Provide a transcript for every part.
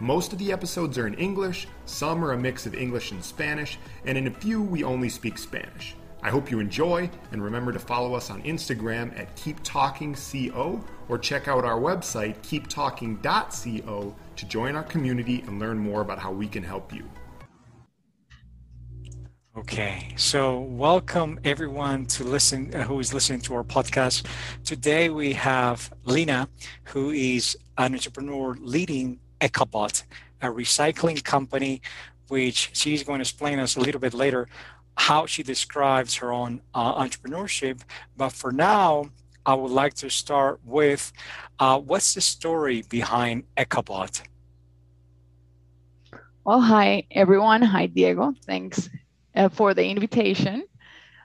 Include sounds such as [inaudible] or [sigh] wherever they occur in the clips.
Most of the episodes are in English, some are a mix of English and Spanish, and in a few we only speak Spanish. I hope you enjoy, and remember to follow us on Instagram at KeepTalkingCO or check out our website, keeptalking.co, to join our community and learn more about how we can help you. Okay, so welcome everyone to listen uh, who is listening to our podcast. Today we have Lina, who is an entrepreneur leading Ecobot, a recycling company, which she's going to explain us a little bit later how she describes her own uh, entrepreneurship. But for now, I would like to start with uh, what's the story behind Ecobot? Well, hi everyone. Hi Diego. Thanks uh, for the invitation.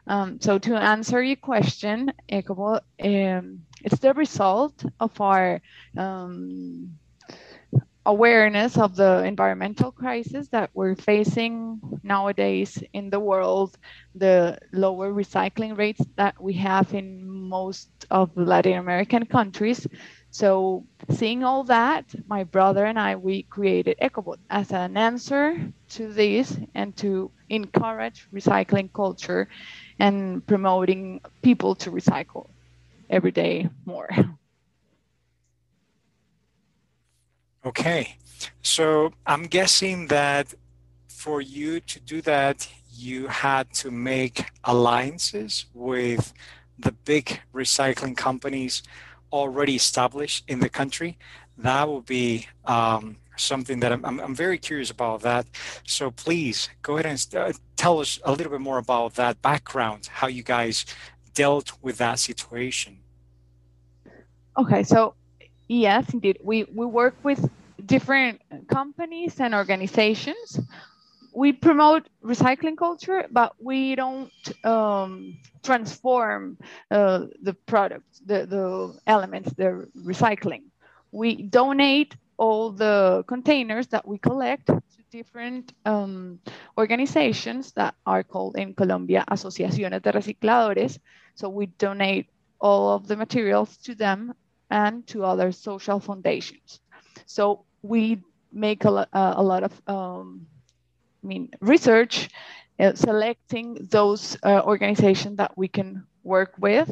Um, so to answer your question, Ecobot, um, it's the result of our um, awareness of the environmental crisis that we're facing nowadays in the world, the lower recycling rates that we have in most of Latin American countries. So seeing all that, my brother and I, we created EcoBot as an answer to this and to encourage recycling culture and promoting people to recycle every day more. [laughs] Okay, so I'm guessing that for you to do that, you had to make alliances with the big recycling companies already established in the country. That would be um, something that I'm, I'm, I'm, very curious about that. So please go ahead and uh, tell us a little bit more about that background, how you guys dealt with that situation. Okay, so Yes, indeed. We, we work with different companies and organizations. We promote recycling culture, but we don't um, transform uh, the product, the, the elements, the recycling. We donate all the containers that we collect to different um, organizations that are called in Colombia Asociaciones de Recicladores. So we donate all of the materials to them and to other social foundations. So we make a, lot, uh, a lot of, um, I mean, research uh, selecting those uh, organizations that we can work with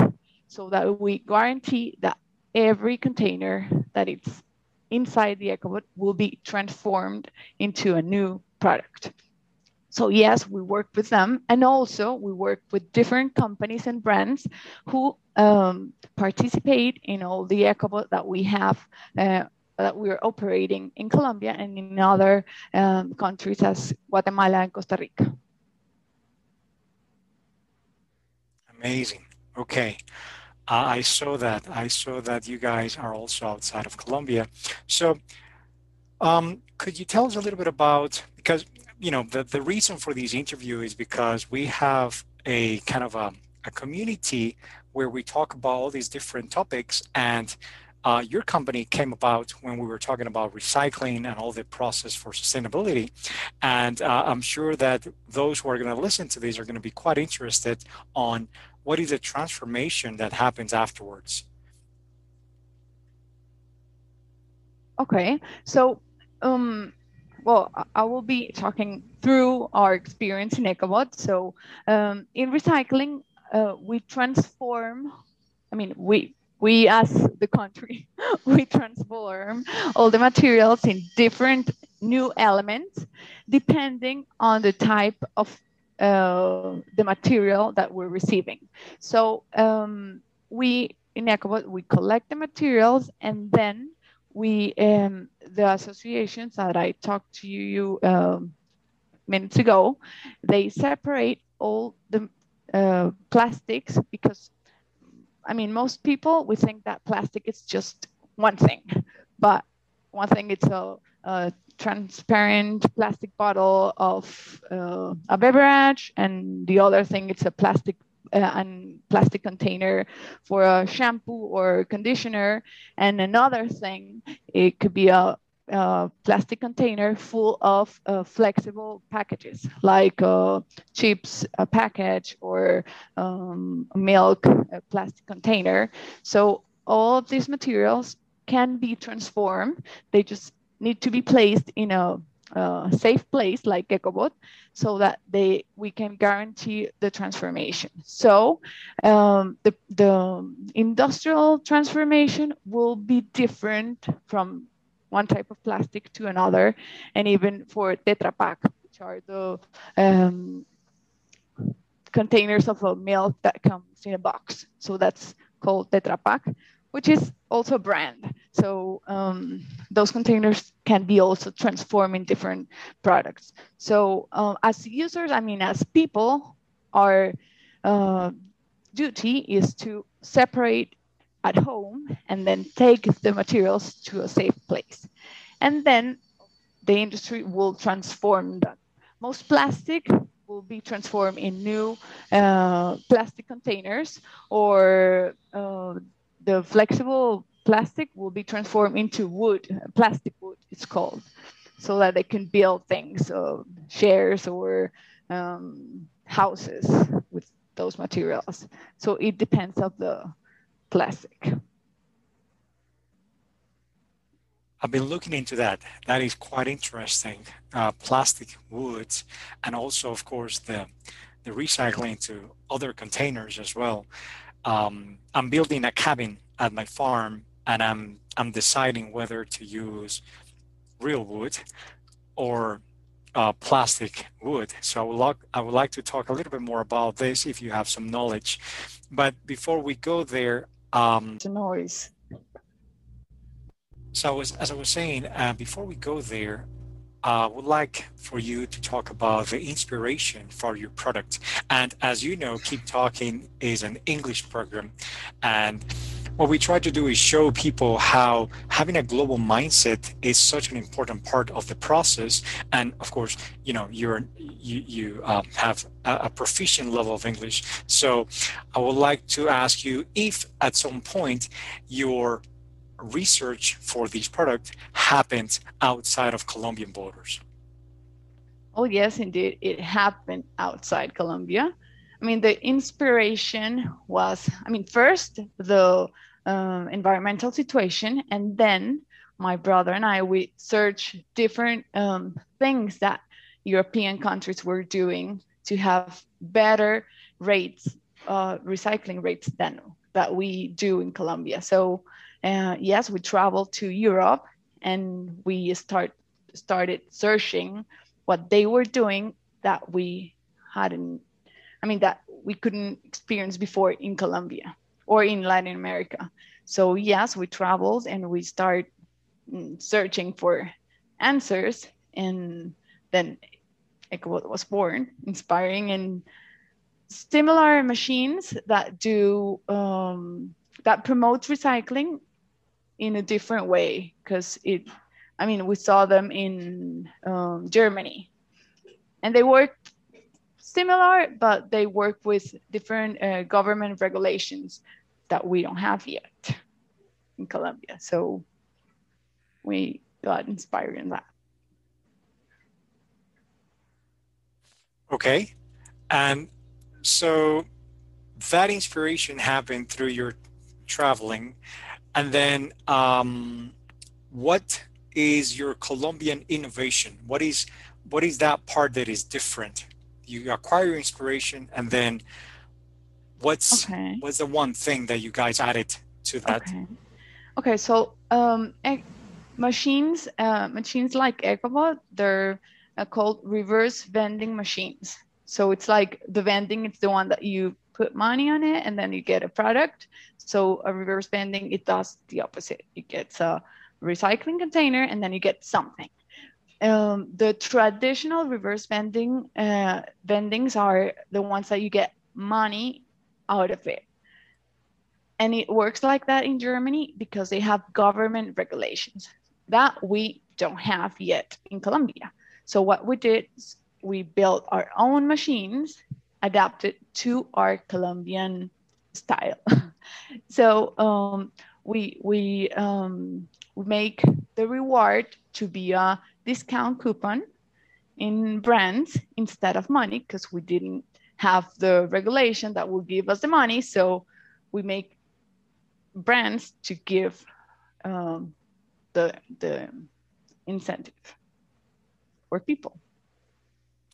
so that we guarantee that every container that it's inside the EcoBot will be transformed into a new product. So yes, we work with them, and also we work with different companies and brands who um, participate in all the EcoBot that we have uh, that we're operating in Colombia and in other um, countries as Guatemala and Costa Rica. Amazing. Okay. Uh, I saw that. I saw that you guys are also outside of Colombia. So, um, could you tell us a little bit about because you know, the, the reason for these interviews is because we have a kind of a, a community where we talk about all these different topics and uh, your company came about when we were talking about recycling and all the process for sustainability. And uh, I'm sure that those who are going to listen to these are going to be quite interested on what is the transformation that happens afterwards. Okay, so um, well, I will be talking through our experience in EcoBot. So um, in recycling, uh, we transform, I mean, we, we as the country, [laughs] we transform all the materials in different new elements depending on the type of uh, the material that we're receiving. So um, we, in EcoBot, we collect the materials and then we um, the associations that I talked to you um, minutes ago, they separate all the uh, plastics because, I mean, most people we think that plastic is just one thing, but one thing it's a, a transparent plastic bottle of uh, a beverage, and the other thing it's a plastic uh, and plastic container for a shampoo or conditioner, and another thing it could be a, a plastic container full of uh, flexible packages like uh, chips a package or um, milk a plastic container. So all of these materials can be transformed. They just need to be placed in a safe place like EcoBot so that they we can guarantee the transformation. So um, the, the industrial transformation will be different from one type of plastic to another, and even for Tetra Pak, which are the um, containers of a milk that comes in a box. So that's called Tetra Pak which is also a brand. So um, those containers can be also transformed in different products. So uh, as users, I mean, as people, our uh, duty is to separate at home and then take the materials to a safe place. And then the industry will transform that. Most plastic will be transformed in new uh, plastic containers or uh, the flexible plastic will be transformed into wood, plastic wood it's called, so that they can build things, so chairs or um, houses with those materials. So it depends of the plastic. I've been looking into that. That is quite interesting. Uh, plastic, woods, and also, of course, the the recycling to other containers as well um, I'm building a cabin at my farm and I'm I'm deciding whether to use real wood or uh, plastic wood. So I would, like, I would like to talk a little bit more about this if you have some knowledge. But before we go there, um, the noise. So as, as I was saying, uh, before we go there, I would like for you to talk about the inspiration for your product. And as you know, Keep Talking is an English program. And what we try to do is show people how having a global mindset is such an important part of the process. And of course, you know, you're you, you um, have a, a proficient level of English. So I would like to ask you if at some point your research for these products happens outside of Colombian borders? Oh, yes, indeed. It happened outside Colombia. I mean, the inspiration was, I mean, first the um, environmental situation, and then my brother and I, we searched different um, things that European countries were doing to have better rates, uh, recycling rates than that we do in Colombia. So uh, yes, we traveled to Europe and we start started searching what they were doing that we hadn't, I mean, that we couldn't experience before in Colombia or in Latin America. So yes, we traveled and we start mm, searching for answers, and then EcoBot was born, inspiring and similar machines that do um, that promote recycling in a different way because it i mean we saw them in um, germany. And they work similar but they work with different uh, government regulations that we don't have yet in colombia. So we got inspired in that. Okay. And so that inspiration happened through your traveling and then, um, what is your Colombian innovation? What is what is that part that is different? You acquire inspiration, and then what's okay. what's the one thing that you guys added to that? Okay, okay so um, machines uh, machines like EcoBot, they're uh, called reverse vending machines. So it's like the vending, it's the one that you put money on it and then you get a product. So a reverse vending, it does the opposite. It gets a recycling container and then you get something. Um, the traditional reverse vending uh, vendings are the ones that you get money out of it. And it works like that in Germany because they have government regulations that we don't have yet in Colombia. So what we did we built our own machines adapted to our Colombian style. [laughs] so um, we we um, make the reward to be a discount coupon in brands instead of money because we didn't have the regulation that will give us the money. So we make brands to give um, the the incentive for people.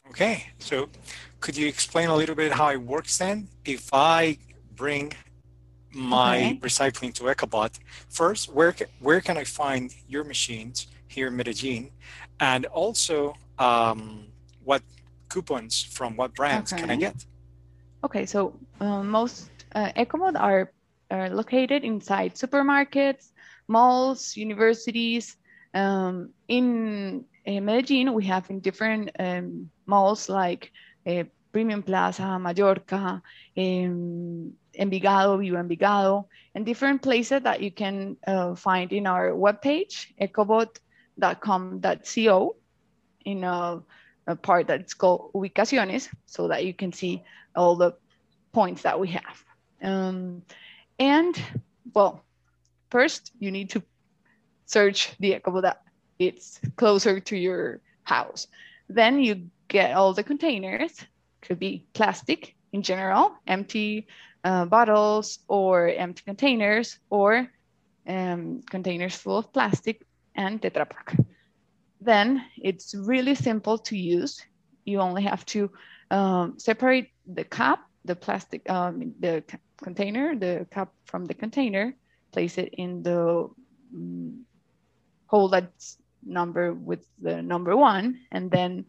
Okay, so could you explain a little bit how it works then? If I bring my okay. recycling to Ecobot, first, where where can I find your machines here in Medellin, and also um, what coupons from what brands okay. can I get? Okay, so uh, most uh, Ecobot are, are located inside supermarkets, malls, universities. Um, in, in Medellin, we have in different um, malls like uh, Premium Plaza, Mayorca, um, Envigado, Vivo Envigado, and different places that you can uh, find in our webpage, ecobot.com.co, in a, a part that's called Ubicaciones, so that you can see all the points that we have. Um, and well, first you need to search the Ecobot it's closer to your house. Then you get all the containers, could be plastic in general, empty uh, bottles or empty containers or um, containers full of plastic and Tetra Pak. Then it's really simple to use. You only have to um, separate the cup, the plastic, um, the container, the cup from the container, place it in the um, hole that's number with the number one, and then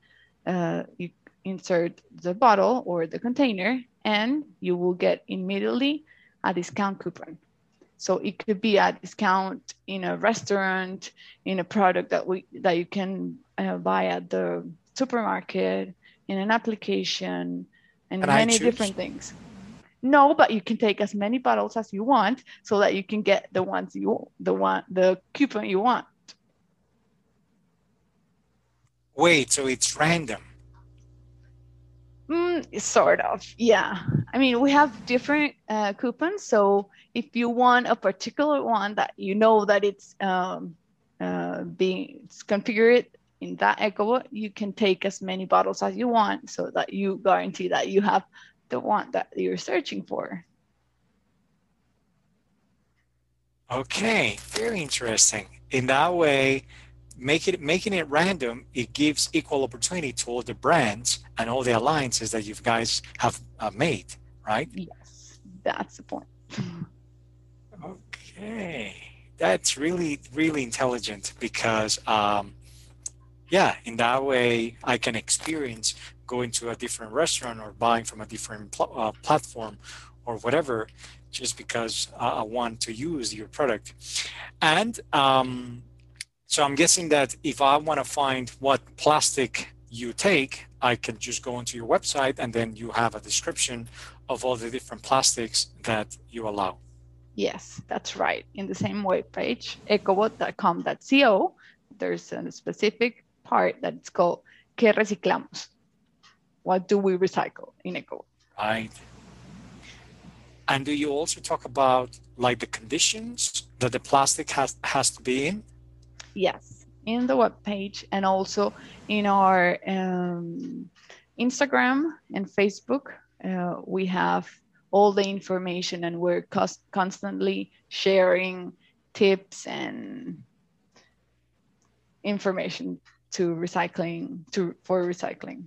uh, you insert the bottle or the container and you will get immediately a discount coupon. So it could be a discount in a restaurant, in a product that we that you can uh, buy at the supermarket, in an application, and can many different things. No, but you can take as many bottles as you want, so that you can get the ones you the one the coupon you want. Wait, so it's random? Mm, sort of, yeah. I mean, we have different uh, coupons. So if you want a particular one that you know that it's um, uh, being it's configured in that Echo, you can take as many bottles as you want so that you guarantee that you have the one that you're searching for. Okay, very interesting. In that way, make it, making it random, it gives equal opportunity to all the brands and all the alliances that you guys have uh, made, right? Yes, that's the point. okay, that's really, really intelligent because, um, yeah, in that way I can experience going to a different restaurant or buying from a different pl uh, platform or whatever just because I want to use your product. And um, so I'm guessing that if I want to find what plastic you take, I can just go onto your website and then you have a description of all the different plastics that you allow. Yes, that's right. In the same web page, ecobot.com.co, there's a specific part that's called ¿Qué reciclamos? What do we recycle in Ecobot? Right. And do you also talk about like the conditions that the plastic has, has to be in? Yes, in the web page and also in our um, Instagram and Facebook, uh, we have all the information and we're constantly sharing tips and information to recycling to for recycling.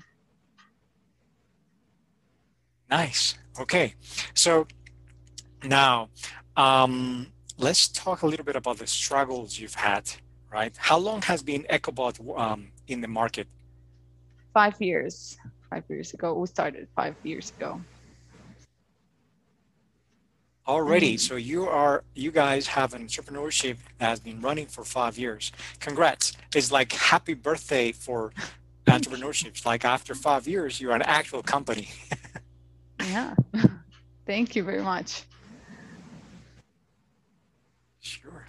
Nice. Okay. So now um, let's talk a little bit about the struggles you've had right? How long has been EcoBot um, in the market? Five years. Five years ago. We started five years ago. Already, mm. so you are you guys have an entrepreneurship that has been running for five years. Congrats! It's like happy birthday for [laughs] entrepreneurships. Like after five years, you're an actual company. [laughs] yeah, [laughs] thank you very much. Sure.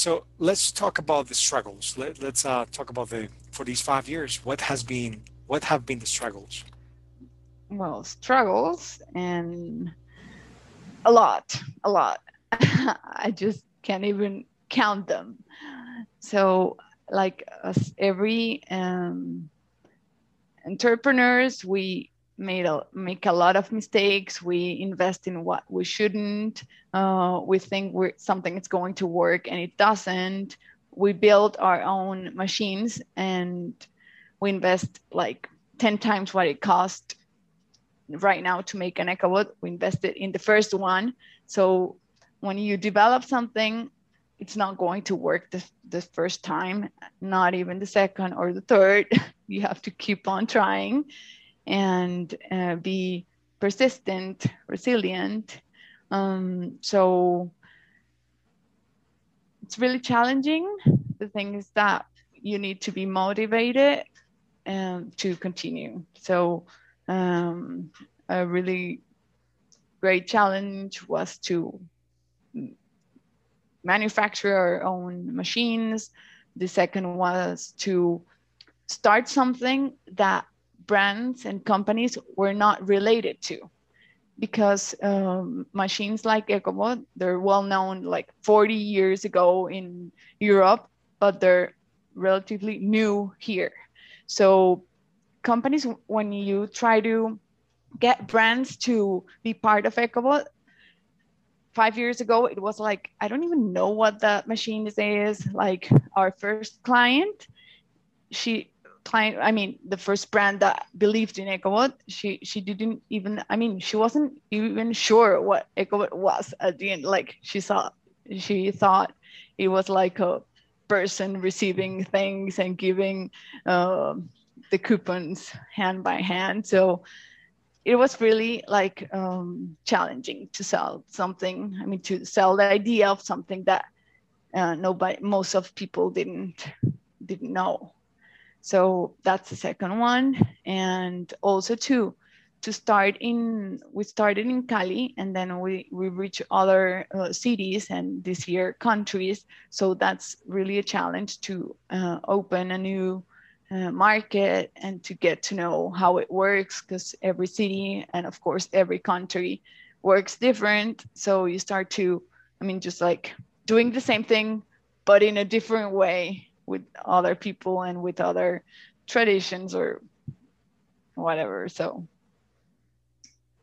So let's talk about the struggles. Let, us uh, talk about the for these five years. What has been what have been the struggles? Well, struggles and a lot, a lot. [laughs] I just can't even count them. So, like us, every um, entrepreneurs, we made a make a lot of mistakes. We invest in what we shouldn't. Uh, we think we're something is going to work and it doesn't. We build our own machines and we invest like 10 times what it cost right now to make an EcoBot. We invested in the first one. So when you develop something, it's not going to work the, the first time, not even the second or the third. [laughs] you have to keep on trying and uh, be persistent, resilient. Um, so it's really challenging. The thing is that you need to be motivated um, to continue. So um, a really great challenge was to manufacture our own machines. The second was to start something that brands and companies were not related to because um, machines like Ecobot, they're well known like 40 years ago in Europe, but they're relatively new here. So companies, when you try to get brands to be part of Ecobot, five years ago, it was like, I don't even know what the machine is. Like our first client, she client, I mean, the first brand that believed in EcoBot, she she didn't even, I mean, she wasn't even sure what EcoBot was at the end. Like she saw, she thought it was like a person receiving things and giving uh, the coupons hand by hand. So it was really like um, challenging to sell something. I mean, to sell the idea of something that uh, nobody, most of people didn't didn't know. So that's the second one, and also to to start in we started in Cali and then we we reach other uh, cities and this year countries. So that's really a challenge to uh, open a new uh, market and to get to know how it works because every city and of course every country works different. So you start to i mean just like doing the same thing but in a different way with other people and with other traditions or whatever so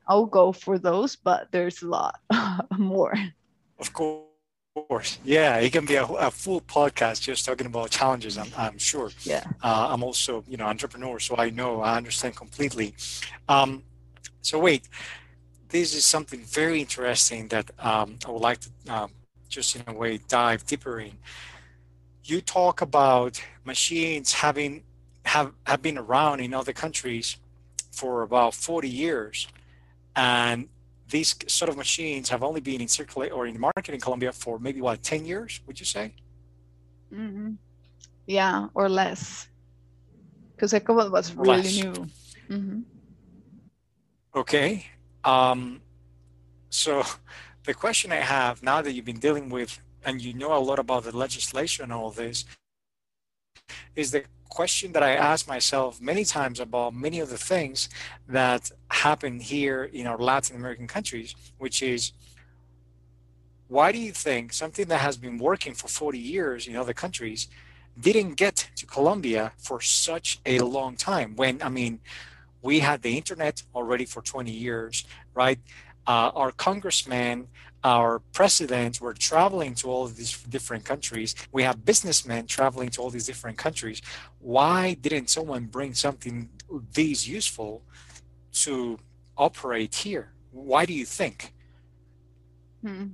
i'll go for those but there's a lot [laughs] more of course. Yeah, it can be a, a, full podcast just talking about challenges. I'm, I'm sure. Yeah. Uh, I'm also, you know, entrepreneur, so I know I understand completely. Um, so wait, this is something very interesting that um, I would like to um, just in a way dive deeper in. You talk about machines having have have been around in other countries for about 40 years, and these sort of machines have only been in circulate or in the market in Colombia for maybe what 10 years would you say mm-hmm. yeah or less because EcoBot was really less. new mm-hmm. okay um, so [laughs] the question I have now that you've been dealing with and you know a lot about the legislation and all this is the question that I ask myself many times about many of the things that happen here in our Latin American countries, which is why do you think something that has been working for 40 years in other countries didn't get to Colombia for such a long time? When, I mean, we had the internet already for 20 years, right? Uh, our congressman our presidents were traveling to all of these different countries. We have businessmen traveling to all these different countries. Why didn't someone bring something these useful to operate here? Why do you think? Hmm.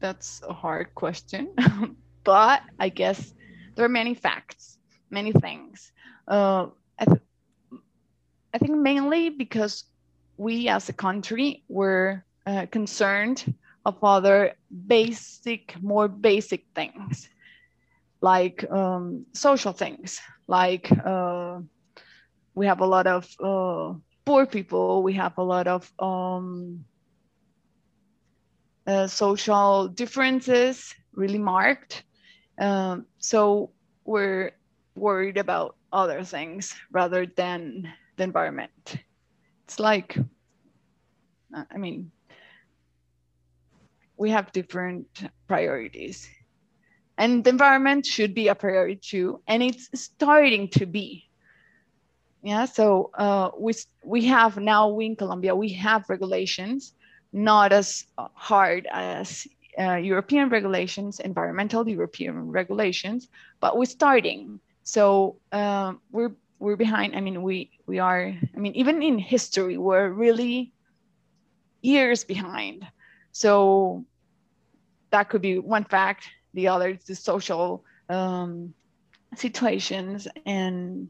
That's a hard question, [laughs] but I guess there are many facts, many things. Uh, I, th- I think mainly because we as a country were uh, concerned of other basic, more basic things, like um, social things, like uh, we have a lot of uh, poor people, we have a lot of um, uh, social differences really marked, Um, so we're worried about other things rather than the environment. It's like, I mean, we have different priorities. And the environment should be a priority too, and it's starting to be. Yeah, so uh, we we have now we in Colombia we have regulations, not as hard as uh, European regulations, environmental European regulations, but we're starting. So um, we're we're behind. I mean, we we are. I mean, even in history, we're really years behind. So that could be one fact. The other is the social um, situations. And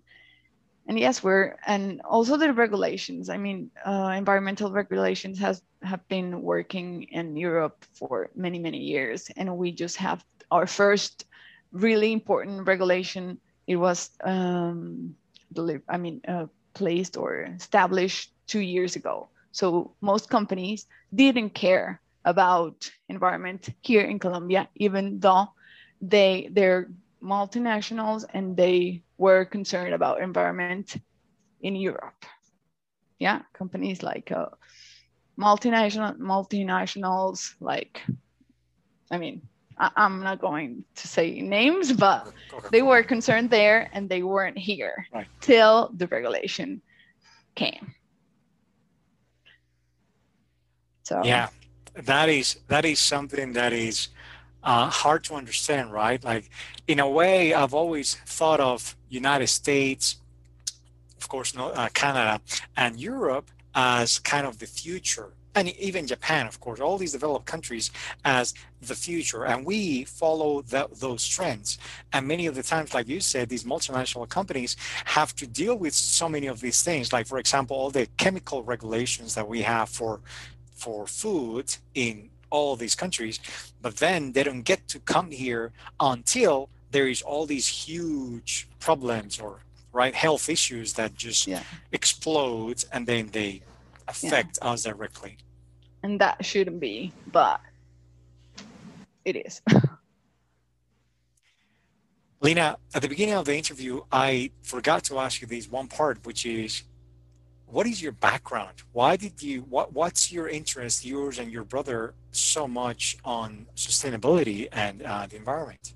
and yes we're and also the regulations. I mean uh, environmental regulations has have been working in europe for many many years. And we just have our first really important regulation. It was um, i mean uh, placed or established two years ago. So most companies didn't care about environment here in colombia even though they they're multinationals and they were concerned about environment in Europe. Yeah, companies like uh, multinational multinationals like, I mean, I, am not going to say names, but they were concerned there and they weren't here right. till the regulation came. So yeah, that is that is something that is uh, hard to understand, right? Like, in a way, I've always thought of United States, of course, no, uh, Canada, and Europe as kind of the future, and even Japan, of course, all these developed countries as the future, and we follow the, those trends. And many of the times, like you said, these multinational companies have to deal with so many of these things, like, for example, all the chemical regulations that we have for for food in all these countries, but then they don't get to come here until there is all these huge problems or right health issues that just yeah. explode and then they affect yeah. us directly. And that shouldn't be, but it is. [laughs] Lena, at the beginning of the interview, I forgot to ask you this one part, which is what is your background? Why did you, what, what's your interest, yours and your brother, so much on sustainability and uh, the environment?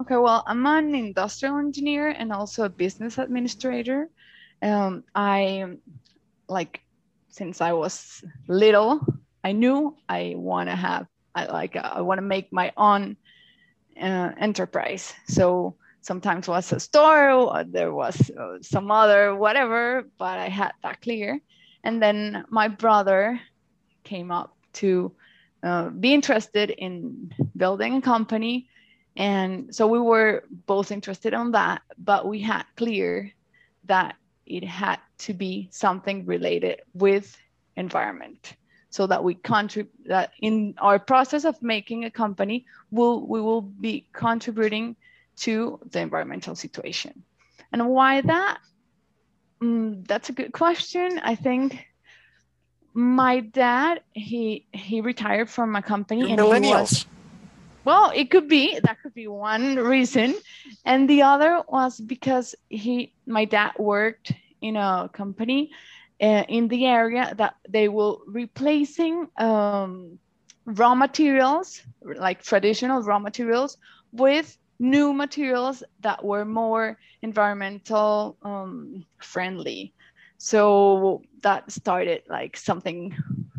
Okay, well, I'm an industrial engineer and also a business administrator. Um, I, like, since I was little, I knew I want to have, I like, uh, I want to make my own uh, enterprise. So sometimes was a store or there was uh, some other whatever but i had that clear. And then my brother came up to uh, be interested in building a company. And so we were both interested in that but we had clear that it had to be something related with environment so that we contribute that in our process of making a company we'll, we will be contributing to the environmental situation. And why that? Mm, that's a good question. I think my dad he he retired from a company You're and millennials. Was, well, it could be that could be one reason, and the other was because he my dad worked in a company uh, in the area that they were replacing um, raw materials like traditional raw materials with new materials that were more environmental um, friendly. So that started like something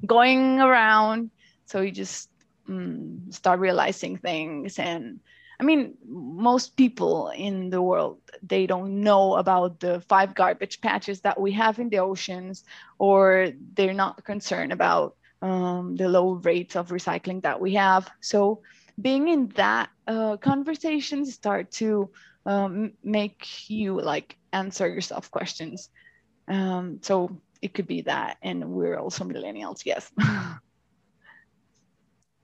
going around. So you just um, start realizing things. And I mean, most people in the world, they don't know about the five garbage patches that we have in the oceans, or they're not concerned about um, the low rates of recycling that we have. So being in that uh, conversations start to um, make you like answer yourself questions. Um, so it could be that, and we're also millennials. Yes. [laughs]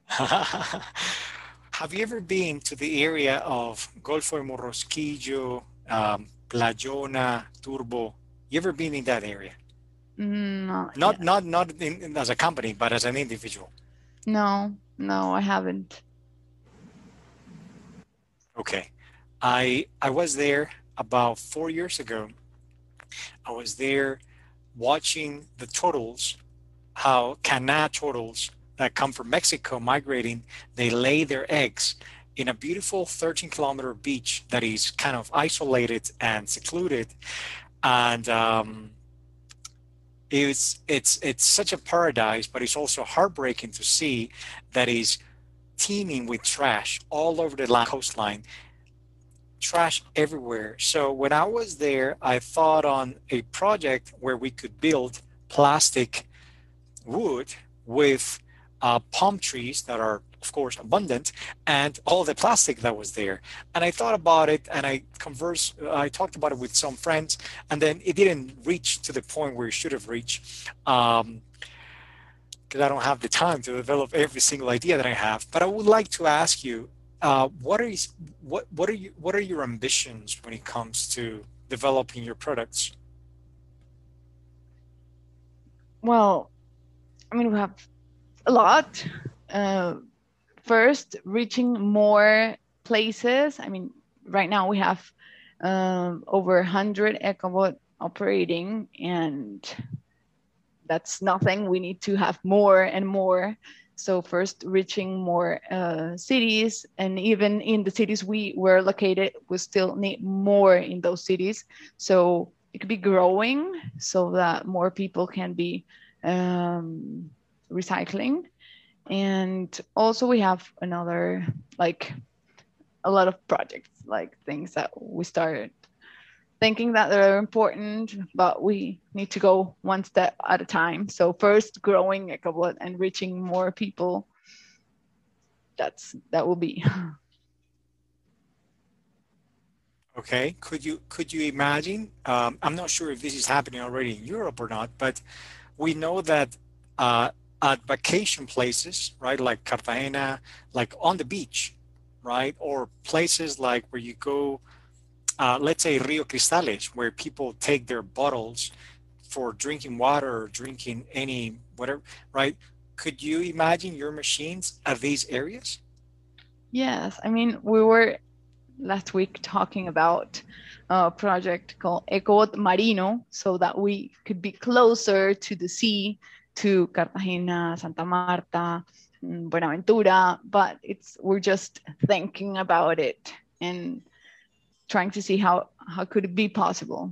Have you ever been to the area of Golfo Morrosquillo, um, Playona, Turbo? You ever been in that area? Mm, not not not, not in, as a company, but as an individual. No, no, I haven't. Okay. I I was there about four years ago. I was there watching the turtles, how Cana turtles that come from Mexico migrating, they lay their eggs in a beautiful 13 kilometer beach that is kind of isolated and secluded. And um, it's, it's, it's such a paradise, but it's also heartbreaking to see that is teeming with trash all over the coastline trash everywhere. So when I was there, I thought on a project where we could build plastic wood with uh, palm trees that are of course abundant and all the plastic that was there and i thought about it and i conversed i talked about it with some friends and then it didn't reach to the point where it should have reached um, because I don't have the time to develop every single idea that I have. But I would like to ask you, uh, what are you, what what are you what are your ambitions when it comes to developing your products? Well, I mean, we have a lot. Uh, first, reaching more places. I mean, right now we have um, over 100 EcoBot operating, and that's nothing. We need to have more and more. So first reaching more uh, cities and even in the cities we were located, we still need more in those cities. So it could be growing so that more people can be um, recycling. And also we have another, like a lot of projects, like things that we started thinking that they're important, but we need to go one step at a time. So first growing EcoBot and reaching more people. That's that will be. [laughs] Okay, could you could you imagine? Um, I'm not sure if this is happening already in Europe or not, but we know that uh, at vacation places, right, like Cartagena, like on the beach, right, or places like where you go uh, let's say Rio Cristales, where people take their bottles for drinking water or drinking any whatever, right? Could you imagine your machines at these areas? Yes, I mean we were last week talking about a project called EcoBot Marino, so that we could be closer to the sea, to Cartagena, Santa Marta, mm, Buenaventura, but it's we're just thinking about it and trying to see how how could it be possible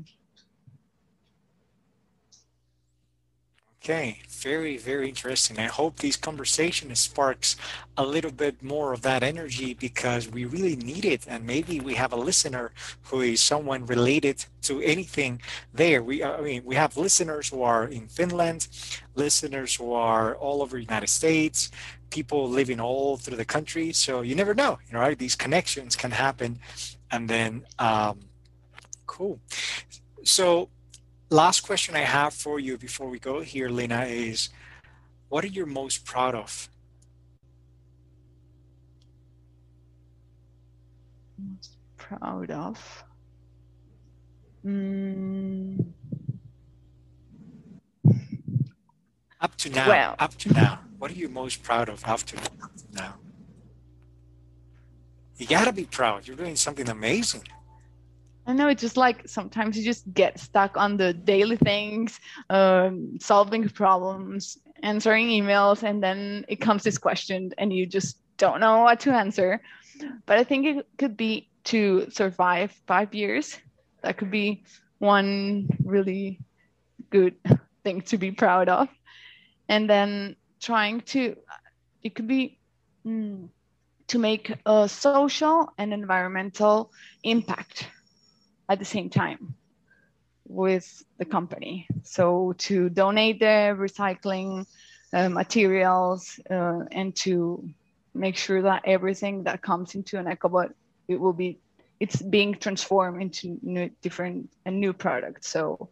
Okay, very, very interesting. I hope this conversation sparks a little bit more of that energy because we really need it. And maybe we have a listener who is someone related to anything there. We, uh, I mean, we have listeners who are in Finland, listeners who are all over the United States, people living all through the country. So you never know, you know, right? These connections can happen. And then, um, cool. So last question I have for you before we go here, Lena, is what are you most proud of? Most proud of? Mm. Up to now, well. up to now, what are you most proud of up to now? You gotta be proud. You're doing something amazing. I know it's just like sometimes you just get stuck on the daily things, um, solving problems, answering emails, and then it comes this question and you just don't know what to answer. But I think it could be to survive five years. That could be one really good thing to be proud of. And then trying to, it could be mm, to make a social and environmental impact at the same time with the company. So to donate the recycling uh, materials uh, and to make sure that everything that comes into an EcoBot, it will be, it's being transformed into new, different and new products. So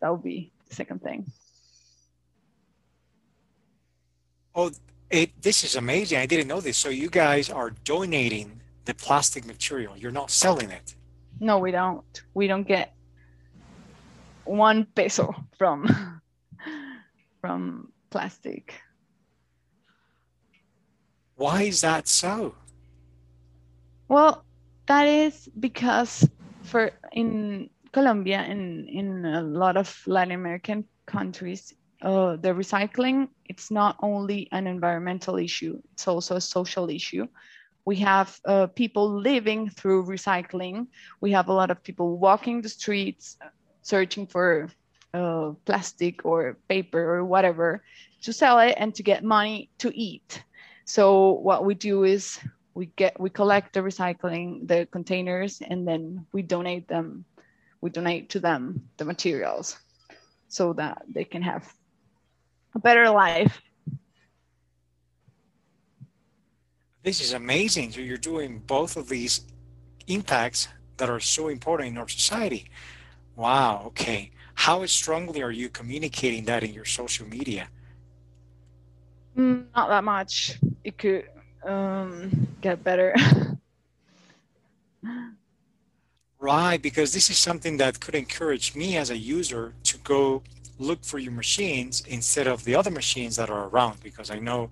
that would be the second thing. Oh, it, this is amazing. I didn't know this. So you guys are donating the plastic material. You're not selling it. No, we don't. We don't get one peso from [laughs] from plastic. Why is that so? Well, that is because for in Colombia and in a lot of Latin American countries, uh, the recycling it's not only an environmental issue; it's also a social issue. We have uh, people living through recycling. We have a lot of people walking the streets, searching for uh, plastic or paper or whatever to sell it and to get money to eat. So what we do is we get we collect the recycling the containers and then we donate them we donate to them the materials so that they can have a better life. This is amazing. So you're doing both of these impacts that are so important in our society. Wow okay. How strongly are you communicating that in your social media? Mm, not that much. It could um, get better. [laughs] right, because this is something that could encourage me as a user to go look for your machines instead of the other machines that are around because I know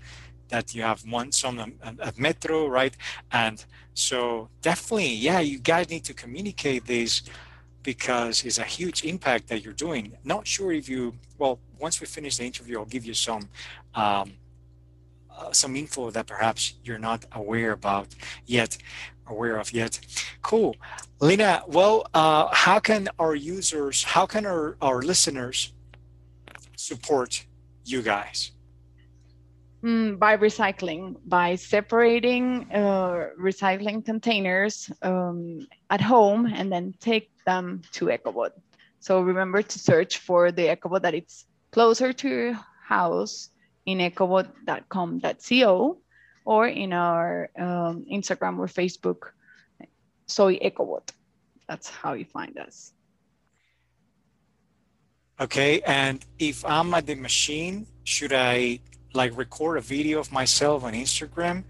that you have one some at Metro, right? And so definitely, yeah, you guys need to communicate this because it's a huge impact that you're doing. Not sure if you, well, once we finish the interview, I'll give you some um, uh, some info that perhaps you're not aware about yet, aware of yet. Cool. Lina, well, uh, how can our users, how can our, our listeners support you guys? Mm, by recycling, by separating uh, recycling containers um, at home and then take them to EcoBot. So remember to search for the EcoBot that it's closer to your house in ecobot.com.co or in our um, Instagram or Facebook, Soy Ecobot. That's how you find us. Okay, and if I'm at the machine, should I like record a video of myself on Instagram,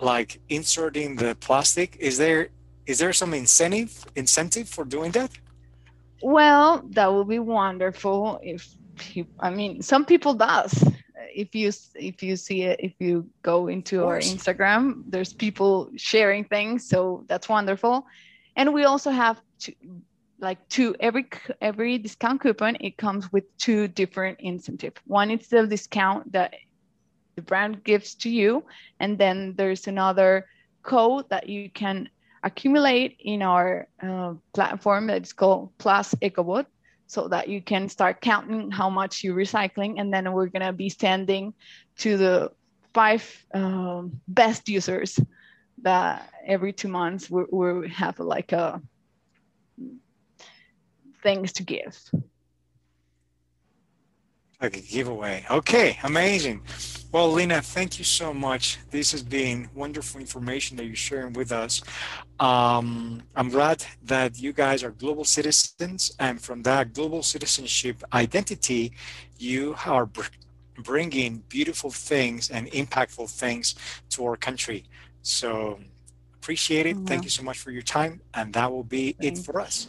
like inserting the plastic? Is there is there some incentive incentive for doing that? Well, that would be wonderful if you, I mean some people does if you if you see it if you go into our instagram there's people sharing things so that's wonderful and we also have to like two every every discount coupon it comes with two different incentive one is the discount that the brand gives to you and then there's another code that you can accumulate in our uh, platform that's called plus ecobot so that you can start counting how much you're recycling. And then we're going to be sending to the five um, best users that every two months we, we have like a things to give. Like a giveaway. Okay, amazing. Well, Lena, thank you so much. This has been wonderful information that you're sharing with us. Um, I'm glad that you guys are global citizens, and from that global citizenship identity, you are br bringing beautiful things and impactful things to our country. So appreciate it. Thank you so much for your time, and that will be Thanks. it for us.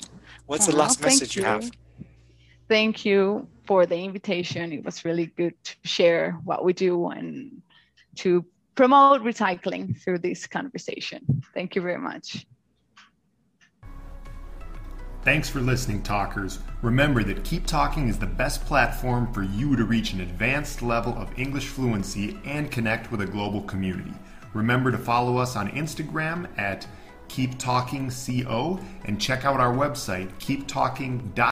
What's the last message you. you have? thank you for the invitation. It was really good to share what we do and to promote recycling through this conversation. Thank you very much. Thanks for listening, talkers. Remember that Keep Talking is the best platform for you to reach an advanced level of English fluency and connect with a global community. Remember to follow us on Instagram at Keep Talking Co and check out our website, keeptalking.co